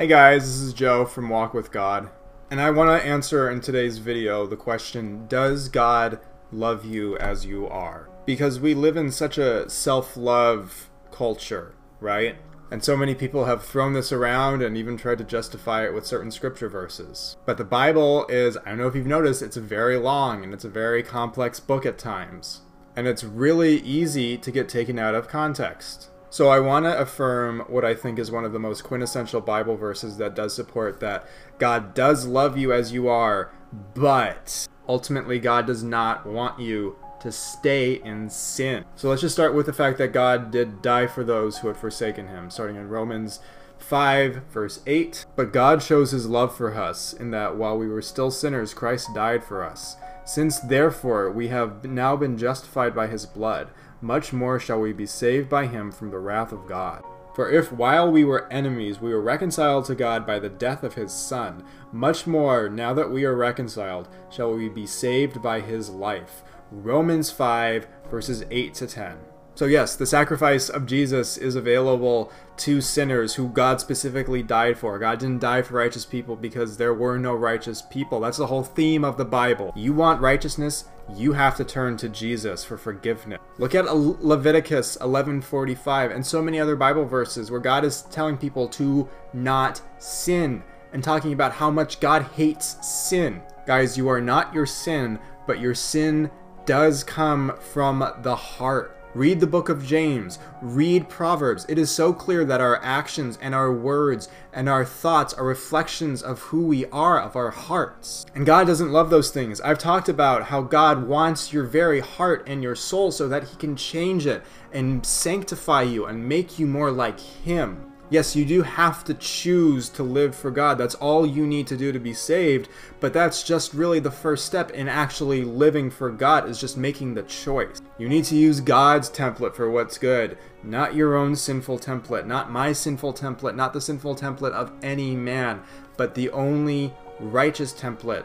Hey guys, this is Joe from Walk with God, and I want to answer in today's video the question Does God love you as you are? Because we live in such a self love culture, right? And so many people have thrown this around and even tried to justify it with certain scripture verses. But the Bible is, I don't know if you've noticed, it's very long and it's a very complex book at times. And it's really easy to get taken out of context. So I want to affirm what I think is one of the most quintessential Bible verses that does support that God does love you as you are, but ultimately God does not want you to stay in sin. So let's just start with the fact that God did die for those who had forsaken him, starting in Romans 5, verse 8. But God shows his love for us in that while we were still sinners, Christ died for us. Since therefore we have now been justified by his blood, much more shall we be saved by him from the wrath of God. For if while we were enemies we were reconciled to God by the death of his Son, much more, now that we are reconciled, shall we be saved by his life. Romans 5, verses 8 to 10. So, yes, the sacrifice of Jesus is available to sinners who God specifically died for. God didn't die for righteous people because there were no righteous people. That's the whole theme of the Bible. You want righteousness, you have to turn to Jesus for forgiveness. Look at Leviticus 11:45 and so many other Bible verses where God is telling people to not sin and talking about how much God hates sin. Guys, you are not your sin, but your sin does come from the heart. Read the book of James, read Proverbs. It is so clear that our actions and our words and our thoughts are reflections of who we are, of our hearts. And God doesn't love those things. I've talked about how God wants your very heart and your soul so that He can change it and sanctify you and make you more like Him. Yes, you do have to choose to live for God. That's all you need to do to be saved, but that's just really the first step in actually living for God is just making the choice. You need to use God's template for what's good, not your own sinful template, not my sinful template, not the sinful template of any man, but the only righteous template,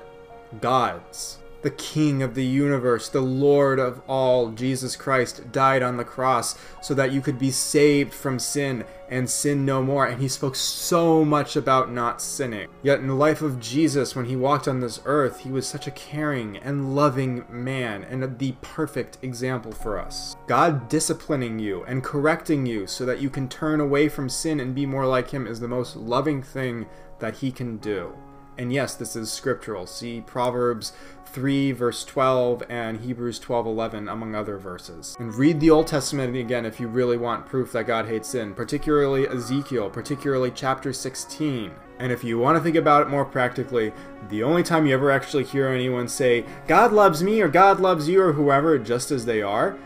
God's the King of the universe, the Lord of all, Jesus Christ, died on the cross so that you could be saved from sin and sin no more. And he spoke so much about not sinning. Yet in the life of Jesus, when he walked on this earth, he was such a caring and loving man and the perfect example for us. God disciplining you and correcting you so that you can turn away from sin and be more like him is the most loving thing that he can do. And yes, this is scriptural. See Proverbs 3 verse 12 and Hebrews 12:11 among other verses. And read the Old Testament again if you really want proof that God hates sin, particularly Ezekiel, particularly chapter 16. And if you want to think about it more practically, the only time you ever actually hear anyone say, God loves me or God loves you or whoever just as they are,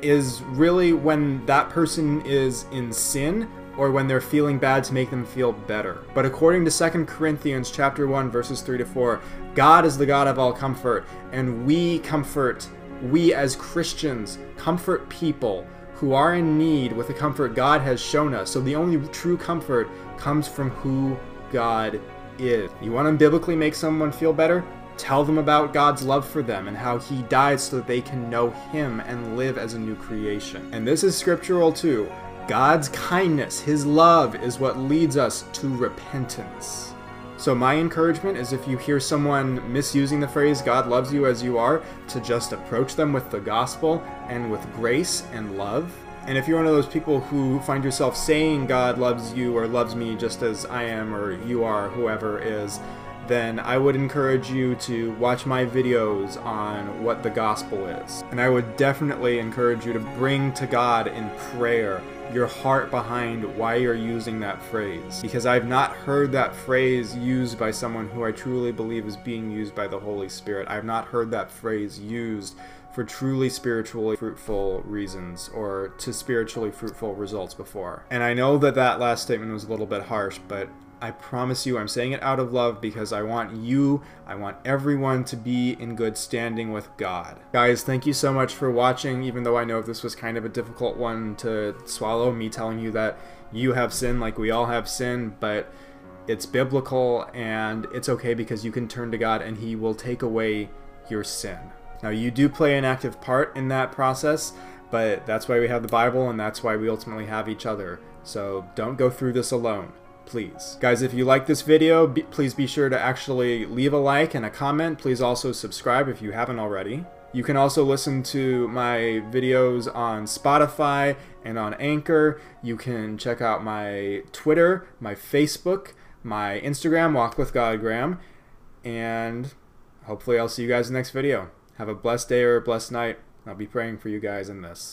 is really when that person is in sin or when they're feeling bad to make them feel better. But according to 2 Corinthians chapter 1 verses 3 to 4, God is the God of all comfort, and we comfort we as Christians comfort people who are in need with the comfort God has shown us. So the only true comfort comes from who God is. You want to biblically make someone feel better? Tell them about God's love for them and how He died so that they can know Him and live as a new creation. And this is scriptural too. God's kindness, His love, is what leads us to repentance. So, my encouragement is if you hear someone misusing the phrase God loves you as you are, to just approach them with the gospel and with grace and love. And if you're one of those people who find yourself saying God loves you or loves me just as I am or you are, whoever is, then I would encourage you to watch my videos on what the gospel is. And I would definitely encourage you to bring to God in prayer your heart behind why you're using that phrase. Because I've not heard that phrase used by someone who I truly believe is being used by the Holy Spirit. I've not heard that phrase used for truly spiritually fruitful reasons or to spiritually fruitful results before. And I know that that last statement was a little bit harsh, but I promise you, I'm saying it out of love because I want you, I want everyone to be in good standing with God. Guys, thank you so much for watching, even though I know this was kind of a difficult one to swallow, me telling you that you have sin like we all have sin, but it's biblical and it's okay because you can turn to God and He will take away your sin. Now, you do play an active part in that process, but that's why we have the Bible and that's why we ultimately have each other. So don't go through this alone. Please. Guys, if you like this video, be, please be sure to actually leave a like and a comment. Please also subscribe if you haven't already. You can also listen to my videos on Spotify and on Anchor. You can check out my Twitter, my Facebook, my Instagram, Walk with Godgram, and hopefully I'll see you guys in the next video. Have a blessed day or a blessed night. I'll be praying for you guys in this.